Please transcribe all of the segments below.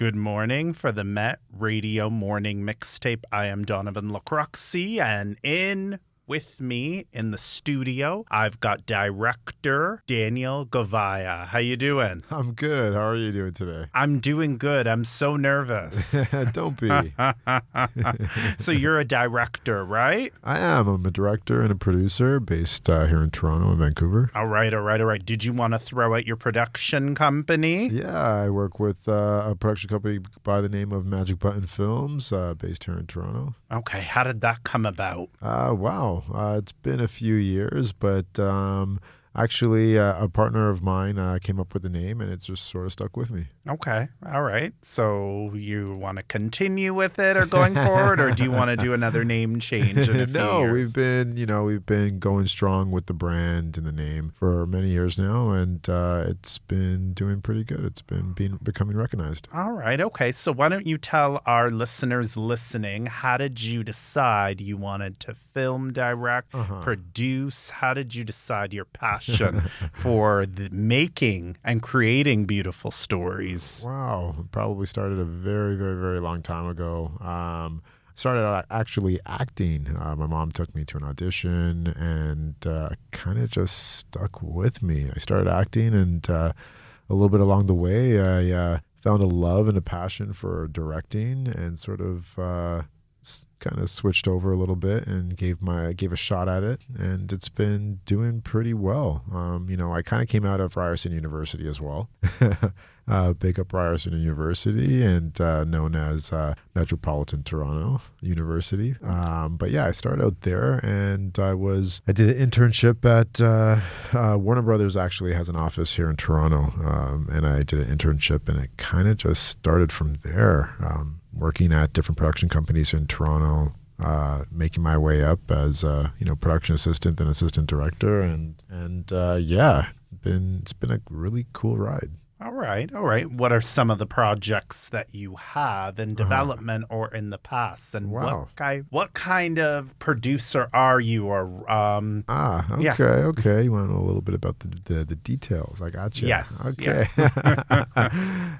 Good morning for the Met Radio Morning Mixtape. I am Donovan Lacroxi, and in with me in the studio, I've got director Daniel Govia. How you doing? I'm good. How are you doing today? I'm doing good. I'm so nervous. Don't be. so you're a director, right? I am. I'm a director and a producer based uh, here in Toronto and Vancouver. All right, all right, all right. Did you want to throw out your production company? Yeah, I work with uh, a production company by the name of Magic Button Films, uh, based here in Toronto. Okay, how did that come about? Uh, Uh, it's been a few years, but um, actually, uh, a partner of mine uh, came up with the name, and it's just sort of stuck with me. Okay. All right. So you want to continue with it or going forward, or do you want to do another name change in a few no, years? we've been, you know, we've been going strong with the brand and the name for many years now, and uh, it's been doing pretty good. It's been being becoming recognized. All right. Okay. So why don't you tell our listeners listening how did you decide you wanted to film, direct, Uh-huh. produce? How did you decide your passion for the making and creating beautiful stories? Wow, probably started a very, very, very long time ago. Um, started out actually acting. Uh, my mom took me to an audition, and uh, kind of just stuck with me. I started acting, and uh, a little bit along the way, I uh, found a love and a passion for directing, and sort of. Kind of switched over a little bit and gave my gave a shot at it and it's been doing pretty well. Um, you know i kind of came out of ryerson university as well. Uh, big up ryerson university and uh, known as uh, metropolitan toronto university. Um, but yeah i started out there and i was i did an internship at uh, uh, warner brothers actually has an office here in toronto. Um, and i did an internship and it kind of just started from there. Um, working at different production companies in Toronto, uh, making my way up as a you know production assistant and assistant director, and and uh, yeah, been it's been a really cool ride. All right, all right. What are some of the projects that you have in development or in the past, and Uh-huh. Wow. what kind what kind of producer are you? Or um, Ah, okay, Yeah. okay. You want to know a little bit about the the, the details? I got you. Yes, Okay.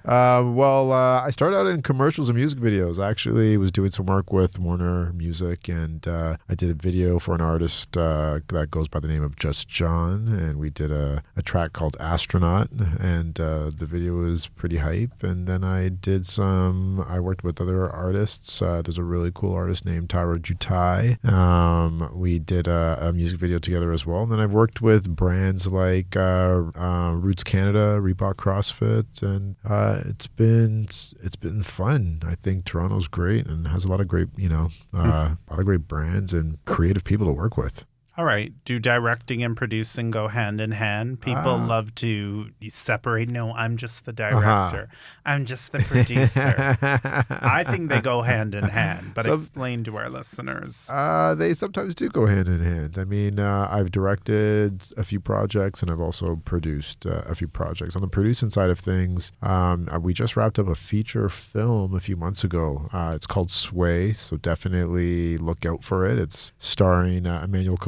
uh, well, uh, I started out in commercials and music videos. I actually was doing some work with Warner Music, and uh, I did a video for an artist uh, that goes by the name of Just John, and we did a, a track called Astronaut, and the video was pretty hype. And then I did some. I worked with other artists. Uh, there's a really cool artist named Tara Jutai. Um, we did a, a music video together as well. And then I've worked with brands like uh, uh, Roots Canada, Reebok CrossFit, and uh, it's been it's been fun. I think Toronto's great and has a lot of great you know a lot of great brands and creative people to work with. All right, do directing and producing go hand in hand? People Ah. love to separate. No, I'm just the Uh-huh. director. I'm just the producer. I think they go hand in hand, but Some- explain to our listeners. Uh, they sometimes do go hand in hand. I mean, uh, I've directed a few projects and I've also produced uh, a few projects. On the producing side of things, um, uh, we just wrapped up a feature film a few months ago. Uh, it's called Sway, so definitely look out for it. It's starring uh, Emmanuel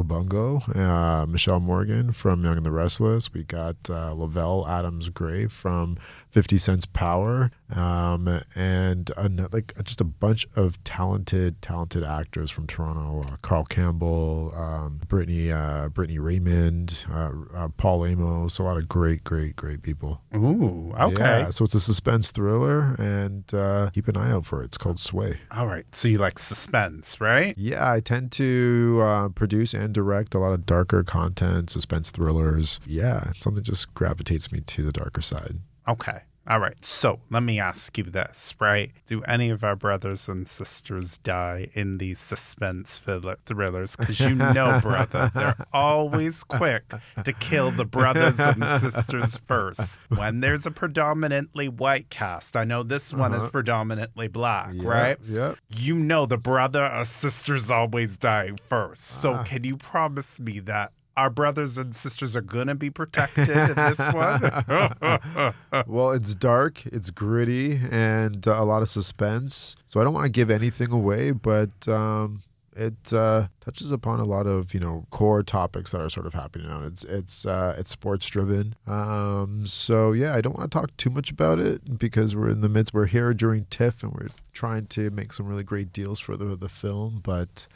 Uh, Michelle Morgan from Young and the Restless. We got uh, Lovell Adams Gray from 50 Cent's Power, um, and an- like just a bunch of talented, talented actors from Toronto. Uh, Carl Campbell, um, Brittany, uh, Brittany Raymond, uh, uh, Paul Amos. A lot of great, great, great people. Ooh, okay. Yeah, so it's a suspense thriller, and uh, keep an eye out for it. It's called Sway. All right. So you like suspense, right? Yeah, I tend to uh, produce and direct a lot of darker content, suspense thrillers. Yeah, something just gravitates me to the darker side. Okay. All right. So let me ask you this, right? Do any of our brothers and sisters die in these suspense thriller- thrillers? Because you know, brother, they're always quick to kill the brothers and sisters first. When there's a predominantly white cast, I know this one is Uh-huh. predominantly black, Yep, right? Yep. You know, the brother or sisters always die first. So Ah. can you promise me that? Our brothers and sisters are gonna be protected in this one. Well, it's dark, it's gritty, and uh, a lot of suspense. So I don't want to give anything away, but um, it uh, touches upon a lot of you know core topics that are sort of happening now. It's it's uh, it's sports driven. Um, so yeah, I don't want to talk too much about it because we're in the midst. We're here during TIFF and we're trying to make some really great deals for the the film, but.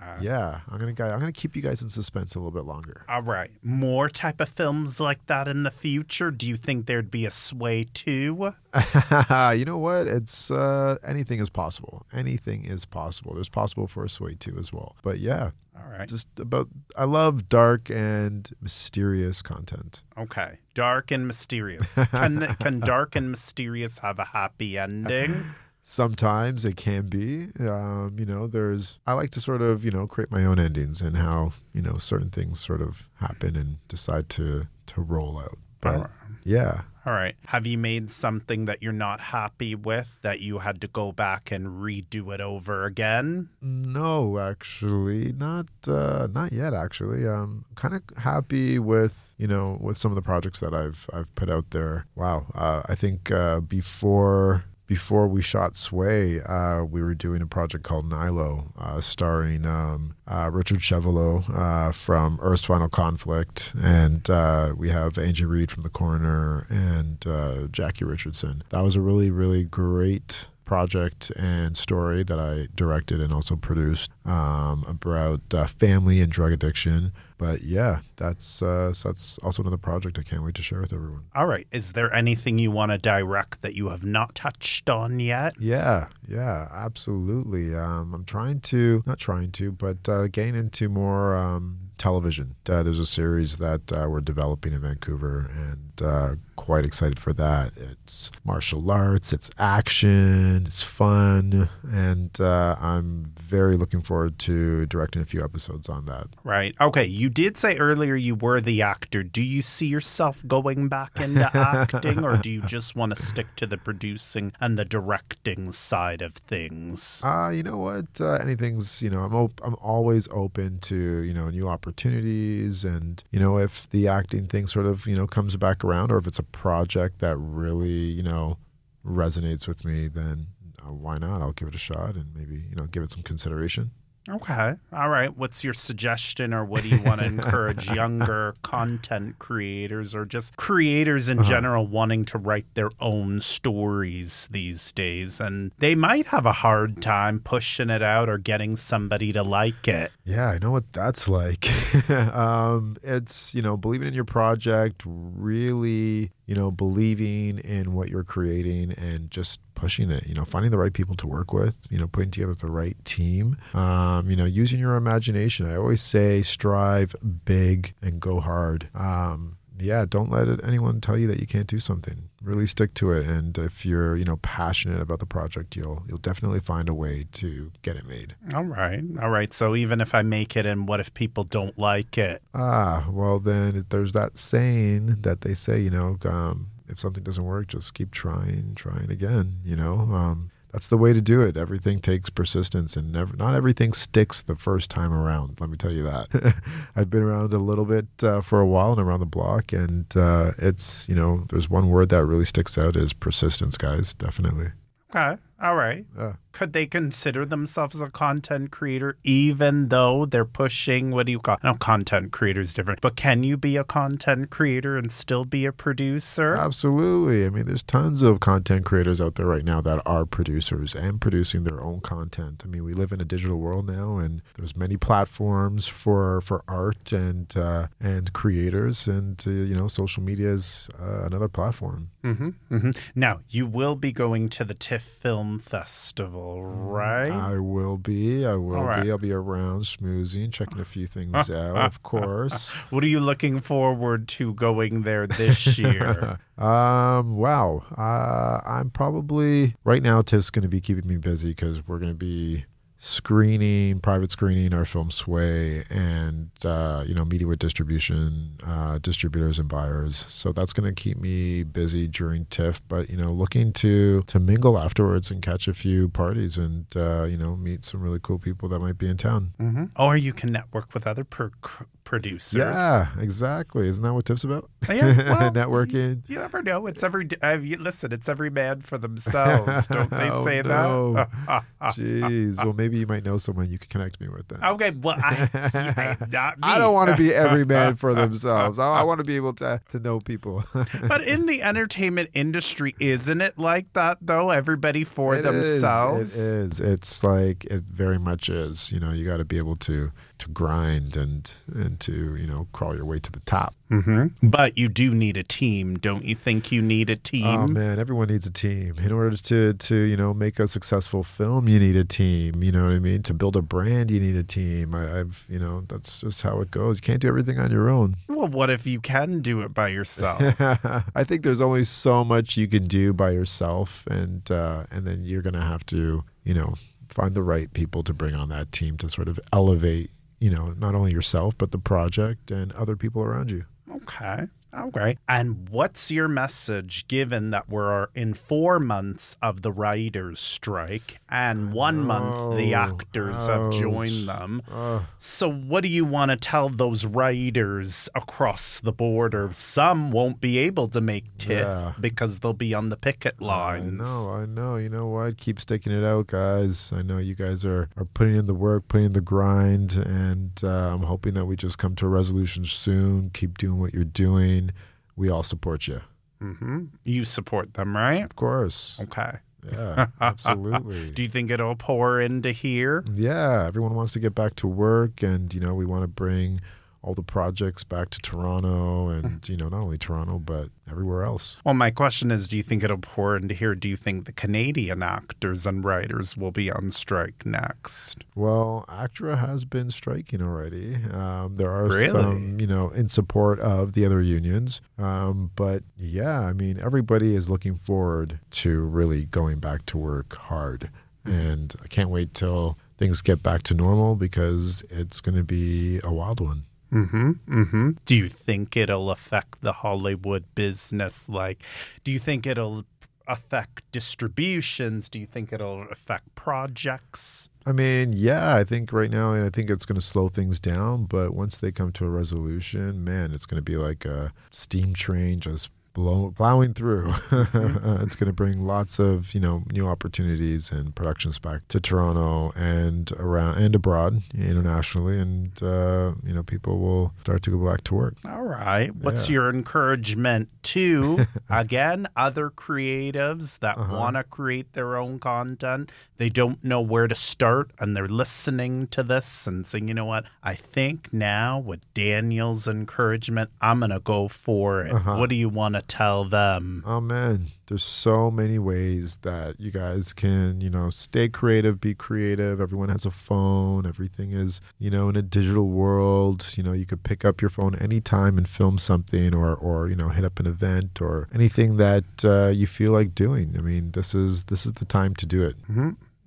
Uh, Yeah, I'm gonna I'm gonna keep you guys in suspense a little bit longer. All right. More type of films like that in the future? Do you think there'd be a Sway 2? you know what? It's uh, anything is possible. Anything is possible. There's possible for a sway too as well. But yeah, All right. just about. I love dark and mysterious content. Okay. Dark and mysterious. Can, can dark and mysterious have a happy ending? Sometimes it can be. Um, you know, there's. I like to sort of you know create my own endings and how you know certain things sort of happen and decide to to roll out. But right. yeah, All right. Have you made something that you're not happy with that you had to go back and redo it over again? No, actually, not uh, not yet. Actually, I'm kind of happy with you know with some of the projects that I've I've put out there. Wow, uh, I think uh, before before we shot Sway, uh, we were doing a project called Nilo, uh, starring um, uh, Richard Chevolleau uh, from Earth's Final Conflict, and uh, we have Angie Reed from The Coroner and uh, Jackie Richardson. That was a really really great project and story that I directed and also produced um, about family and drug addiction. But yeah, that's uh, that's also another project I can't wait to share with everyone. All right. Is there anything you want to direct that you have not touched on yet? Yeah, yeah, absolutely. Um, I'm trying to, not trying to, but uh, getting into more um, television. Uh, there's a series that uh, we're developing in Vancouver, and uh, quite excited for that. It's martial arts, it's action, it's fun, and uh, I'm very looking forward to directing a few episodes on that. Right. Okay. You did say earlier you were the actor. Do you see yourself going back into acting, or do you just want to stick to the producing and the directing side of things? Uh, you know what? Uh, anything's, you know, I'm op- I'm always open to, you know, new opportunities and, you know, if the acting thing sort of, you know, comes back around or if it's a project that really, you know, resonates with me, then uh, why not? I'll give it a shot and maybe, you know, give it some consideration. Okay. All right. What's your suggestion, or what do you want to encourage younger content creators or just creators in Uh-huh. general wanting to write their own stories these days? And they might have a hard time pushing it out or getting somebody to like it. Yeah, I know what that's like. um, it's, you know, believing in your project, really, you know, believing in what you're creating and just pushing it, you know, finding the right people to work with, you know, putting together the right team, um, you know, using your imagination. I always say strive big and go hard. Um, yeah, don't let it, anyone tell you that you can't do something. Really stick to it, and if you're, you know, passionate about the project, you'll you'll definitely find a way to get it made. All right. All right. So even if I make it, and what if people don't like it? Ah, well, then there's that saying that they say, you know, um, if something doesn't work, just keep trying, trying again. You know, um, that's the way to do it. Everything takes persistence, and never, not everything sticks the first time around. Let me tell you that. I've been around a little bit uh, for a while and around the block, and uh, it's you know, there's one word that really sticks out is persistence, guys. Definitely. Okay. All right. Yeah. Could they consider themselves a content creator even though they're pushing what do you call? No, content creator is different. But can you be a content creator and still be a producer? Absolutely. I mean, there's tons of content creators out there right now that are producers and producing their own content. I mean, we live in a digital world now, and there's many platforms for for art and uh, and creators, and uh, you know, social media is uh, another platform. hmm hmm Now you will be going to the TIFF Film Festival, right? I will be. I will right. be. I'll be around schmoozing, checking a few things out, of course. what are you looking forward to going there this year? Um, wow. Uh, I'm probably right now. Tiff's going to be keeping me busy because we're going to be screening, private screening our film Sway, and uh, you know, meeting with distribution, uh, distributors and buyers. So that's going to keep me busy during TIFF. But you know, looking to to mingle afterwards and catch a few parties and uh, you know, meet some really cool people that might be in town. hmm Or you can network with other per- producers. Yeah, exactly. Isn't that what TIFF's about? Oh, yeah, well, Networking. You never know. It's every. You, listen, it's every man for themselves. Don't they Oh, say no. that? Jeez. Well, maybe you might know someone you could connect me with then. okay. Well, I, not me. I don't want to be every man for themselves. I, I want to be able to to know people. but in the entertainment industry, isn't it like that though? Everybody for It is, themselves. It is. It's like it very much is. You know, you got to be able to to grind and and to you know crawl your way to the top. hmm But you do need a team, don't you think? You need a team. Oh man, everyone needs a team. In order to to you know make a successful film, you need a team. You know what I mean? To build a brand, you need a team. I, I've you know that's just how it goes. You can't do everything on your own. Well, what if you can do it by yourself? I think there's only so much you can do by yourself, and uh, and then you're gonna have to you know find the right people to bring on that team to sort of elevate you know not only yourself but the project and other people around you. Okay. Okay. And what's your message given that we're in four months of the writers' strike and one month the know. actors have joined them? Oh, So, what do you want to tell those writers across the border? Some won't be able to make TIFF Yeah. because they'll be on the picket lines. I know, I know. You know what? Keep sticking it out, guys. I know you guys are, are putting in the work, putting in the grind, and uh, I'm hoping that we just come to a resolution soon. Keep doing what you're doing. We all support you. hmm You support them, right? Of course. Okay. Yeah, absolutely. Do you think it'll pour into here? Yeah, everyone wants to get back to work, and you know we want to bring all the projects back to Toronto, and you know not only Toronto but everywhere else. Well, my question is do you think it'll pour into here? Do you think the Canadian actors and writers will be on strike next? Well, ACTRA has been striking already. Um, there are Really? some, you know, in support of the other unions. Um, but yeah, I mean, everybody is looking forward to really going back to work hard, and I can't wait till things get back to normal because it's going to be a wild one. Mm-hmm. Mm-hmm. Do you think it'll affect the Hollywood business? Like, do you think it'll affect distributions? Do you think it'll affect projects? I mean, yeah, I think right now, I think it's going to slow things down. But once they come to a resolution, man, it's going to be like a steam train just blow, plowing through. it's going to bring lots of you know new opportunities and productions back to Toronto and around and abroad internationally, and uh, you know people will start to go back to work. All right. What's Yeah. your encouragement to, again, other creatives that Uh-huh. want to create their own content? They don't know where to start and they're listening to this and saying, you know what? I think now with Daniel's encouragement, I'm going to go for it. Uh-huh. What do you want to tell them? Oh man, there's so many ways that you guys can, you know, stay creative, be creative. Everyone has a phone. Everything is, you know, in a digital world. You know, you could pick up your phone anytime and film something, or, or you know, hit up an event or anything that uh, you feel like doing. I mean, this is this is the time to do it.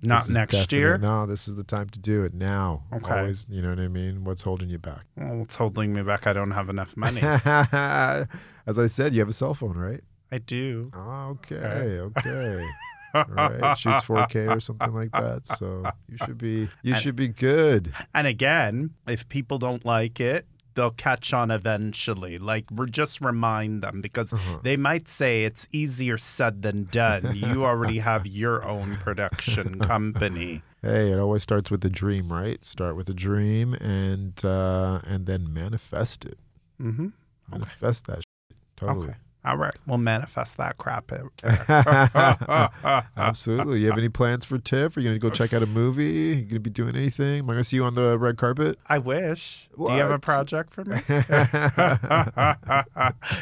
Not next year? No, this is the time to do it now. Okay. Always, you know what I mean. What's holding you back? Well, it's holding me back. I don't have enough money. As I said, you have a cell phone, right? I do. Ah, okay, okay. All right, shoots 4K or something like that. So you should be you should be good. And again, if people don't like it, they'll catch on eventually. Like, we're just remind them because Uh-huh. they might say it's easier said than done. You already have your own production company. Hey, it always starts with a dream, right? Start with a dream and uh and then manifest it. Mm-hmm. Manifest that shit. Totally. Okay. All right. We'll manifest that crap out. Absolutely. You have any plans for TIFF? Are you gonna go check out a movie? Are you gonna be doing anything? Am I gonna see you on the red carpet? I wish. Do you have a project for me?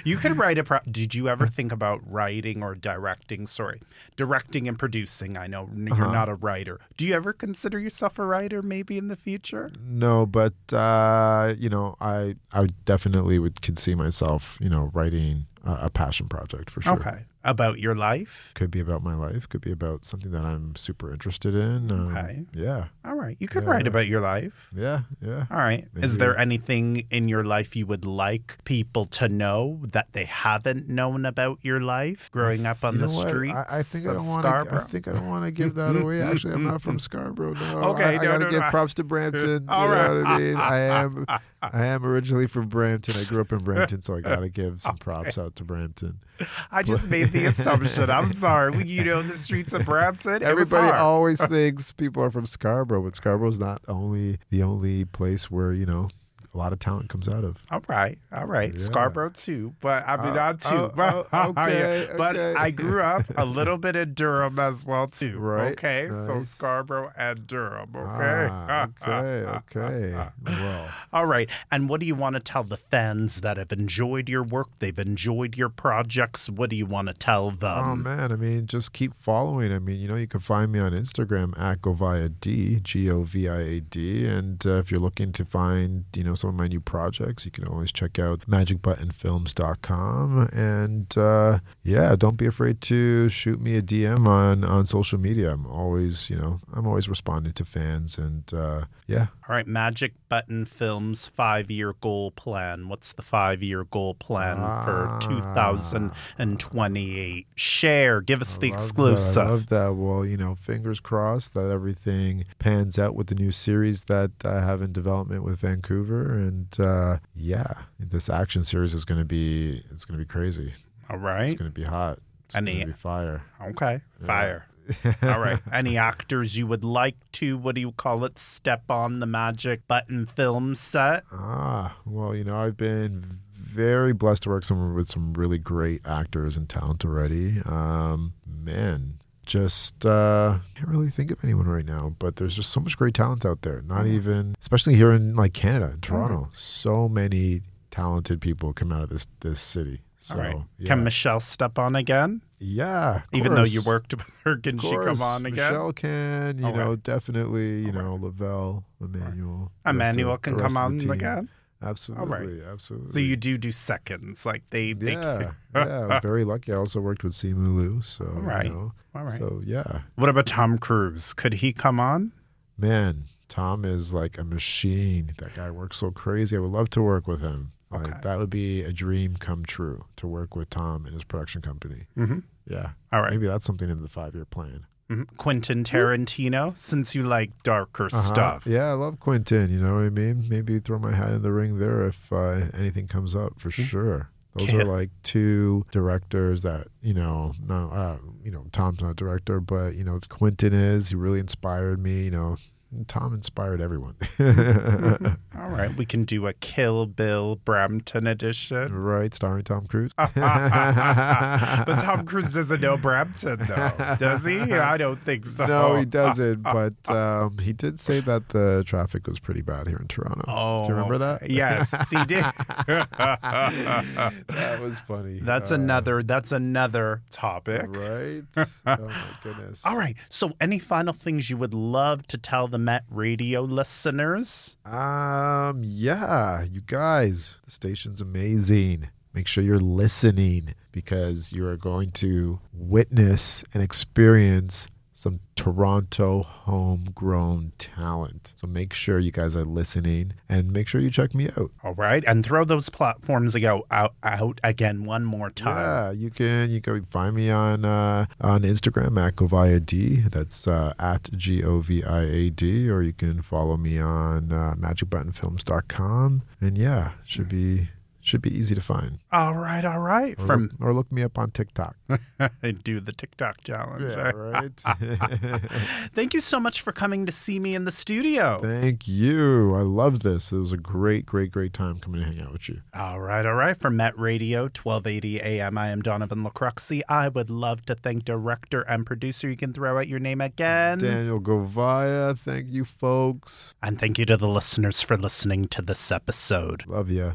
you could write a pro. Did you ever think about writing or directing? Sorry, directing and producing. I know you're Uh-huh. not a writer. Do you ever consider yourself a writer maybe in the future? No, but uh, you know, I I definitely would could see myself, you know, writing a, passion project for sure. Okay. About your life? Could be about my life. Could be about something that I'm super interested in. Um, Okay. Yeah. All right. You could Yeah. write about your life. Yeah. Yeah. All right. Is there anything in your life you would like people to know that they haven't known about your life growing up on You the what? streets? I, I think I don't want to. I think I don't want to give that away. Actually, I'm not from Scarborough. No. Okay, I, I no, gotta no, give no. props to Brampton. All you right. know what I mean? I am. I am originally from Brampton. I grew up in Brampton, so I gotta give some props out to Brampton. I just made the assumption. I'm sorry. We you know the streets of Brampton. Everybody always thinks people are from Scarborough, but Scarborough's not only the only place where you know a lot of talent comes out of. All right, all right. Yeah. Scarborough too, but I mean Uh, not too. oh, oh, okay, but okay. I grew up a little bit in Durham as well too. Right, Okay, so. Scarborough and Durham. Okay. Ah, okay. Okay. Well. All right. And what do you want to tell the fans that have enjoyed your work? They've enjoyed your projects. What do you want to tell them? Oh man, I mean, just keep following. I mean, you know, you can find me on Instagram at Govia D, G O V I A D, and uh, if you're looking to find, you know, some of my new projects, you can always check out magicbuttonfilms.com. And uh, yeah, don't be afraid to shoot me a DM on on social media. I'm always, you know, I'm always responding to fans, and uh, yeah, All right. Magic Button Films five year goal plan. What's the five year goal plan for Ah. 2028? Share. Give us the I that. exclusive. I love that. Well, you know, fingers crossed that everything pans out with the new series that I have in development with Vancouver, and uh, yeah, this action series is going to be it's going to be crazy. All right, It's going to be hot. It's going to be fire. Okay. Fire. All right. Any actors you would like to, what do you call it, step on the Magic Button film set? Ah, well, you know, I've been very blessed to work some with some really great actors and talent already. Um, man, just uh, can't really think of anyone right now, but there's just so much great talent out there. Not even, especially here in like Canada, in Toronto, so many talented people come out of this this city. So, All right. yeah, Can Michelle step on again? yeah, Even though you worked with her, can she come on again? Michelle can, you Okay. know, definitely, you Okay. know, Lovell, Emmanuel. Emmanuel can come on again. Absolutely, absolutely. So you do do seconds, like they. they Yeah, yeah, I was very lucky. I also worked with Simu Liu, so All right. you know, All right. so yeah, what about Tom Cruise? Could he come on? man, Tom is like a machine. That guy works so crazy. I would love to work with him. Like Okay. that would be a dream come true to work with Tom and his production company. Mm-hmm. Yeah, All right. maybe that's something in the five year plan. Mhm. Quentin Tarantino, since you like darker Uh-huh. stuff. Yeah, I love Quentin. You know what I mean? Maybe throw my hat in the ring there if uh, anything comes up for sure. Those Yeah. are like two directors that you know. No, uh, you know, Tom's not a director, but you know, Quentin is. He really inspired me. You know, Tom inspired everyone. All right, we can do a Kill Bill Brampton edition. right, starring Tom Cruise. but Tom Cruise doesn't know Brampton, though, does he? I don't think so. No, he doesn't. But um, he did say that the traffic was pretty bad here in Toronto. Oh, Do you remember that? Yes, he did. that was funny. that's Uh, another. That's another topic. Right? Oh my goodness. All right. So, any final things you would love to tell the Met Radio listeners? Um, yeah, you guys, the station's amazing. Make sure you're listening because you are going to witness and experience some Toronto homegrown talent. So make sure you guys are listening and make sure you check me out. All right, and throw those platforms ago out, out again one more time. Yeah, you can you can find me on uh, on Instagram at Govia D. That's uh, at G O V I A D, or you can follow me on uh, magicbuttonfilms.com. And yeah, should be should be easy to find. All right, all right. Or, From look, or look me up on TikTok. do the TikTok challenge. Yeah, right. Thank you so much for coming to see me in the studio. Thank you. I love this. It was a great, great, great time coming to hang out with you. All right, all right. From Met Radio, 1280 AM, I am Donovan Lacroxi. I would love to thank director and producer. You can throw out your name again. Daniel Govia, thank you, folks. And thank you to the listeners for listening to this episode. Love ya.